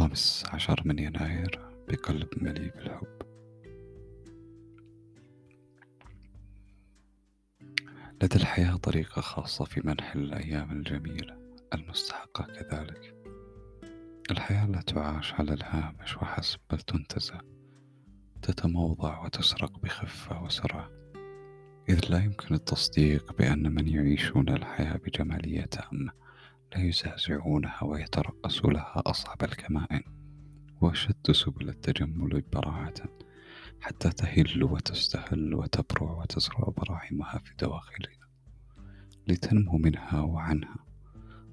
عشر من يناير بقلب مليء بالحب. لدى الحياة طريقة خاصة في منح الأيام الجميلة المستحقة كذلك. الحياة لا تعاش على الهامش وحسب بل تنتزع تتموضع وتسرق بخفة وسرعة. إذ لا يمكن التصديق بأن من يعيشون الحياة بجمالية تامة لا يزعزعونها ويترأسوا لها أصعب الكمائن. وأشد سبل التجمل براعة حتى تهل وتستهل وتبرع وتزرع براعمها في دواخلنا لتنمو منها وعنها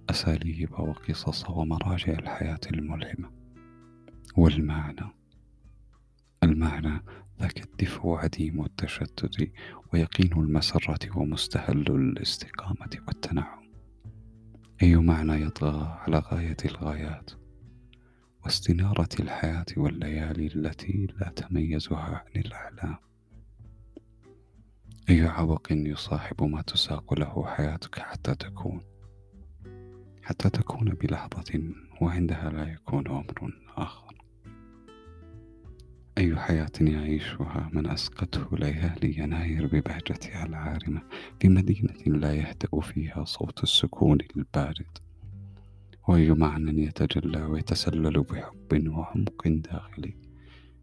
أساليب وقصص ومراجع الحياة الملهمة. والمعنى المعنى ذاك الدفء عديم التشتت ويقين المسرة ومستهل الاستقامة والتنعم. أي معنى يطغى على غاية الغايات واستنارة الحياة والليالي التي لا تميزها عن الأحلام أي عوق يصاحب ما تساق له حياتك حتى تكون؟ حتى تكون بلحظة وعندها لا يكون أمر آخر. أي حياة يعيشها من أسقته ليالي يناير ببهجتها العارمة في مدينة لا يهدأ فيها صوت السكون البارد. وأي معنى يتجلى ويتسلل بحب وعمق داخلي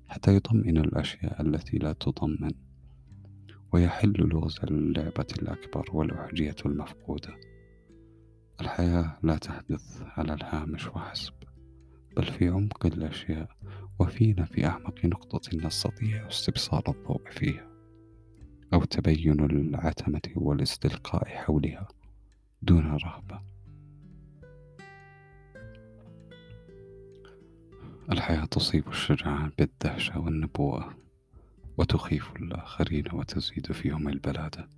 حتى يطمئن الأشياء التي لا تطمن ويحل لغز اللعبة الأكبر والأحجية المفقودة. الحياة لا تحدث على الهامش وحسب. بل في عمق الأشياء وفينا في أعمق نقطة نستطيع استبصار الضوء فيها أو تبين العتمة والاستلقاء حولها دون رهبة. الحياة تصيب الشجعان بالدهشة والنبوة وتخيف الآخرين وتزيد فيهم البلادة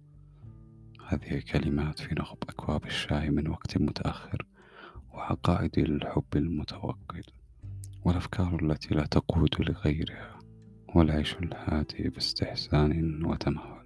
هذه كلمات في نخب أكواب الشاي من وقت متأخر. وعقائد الحب المتوقد والأفكار التي لا تقود لغيرها والعيش الهادئ باستحسان وتمهل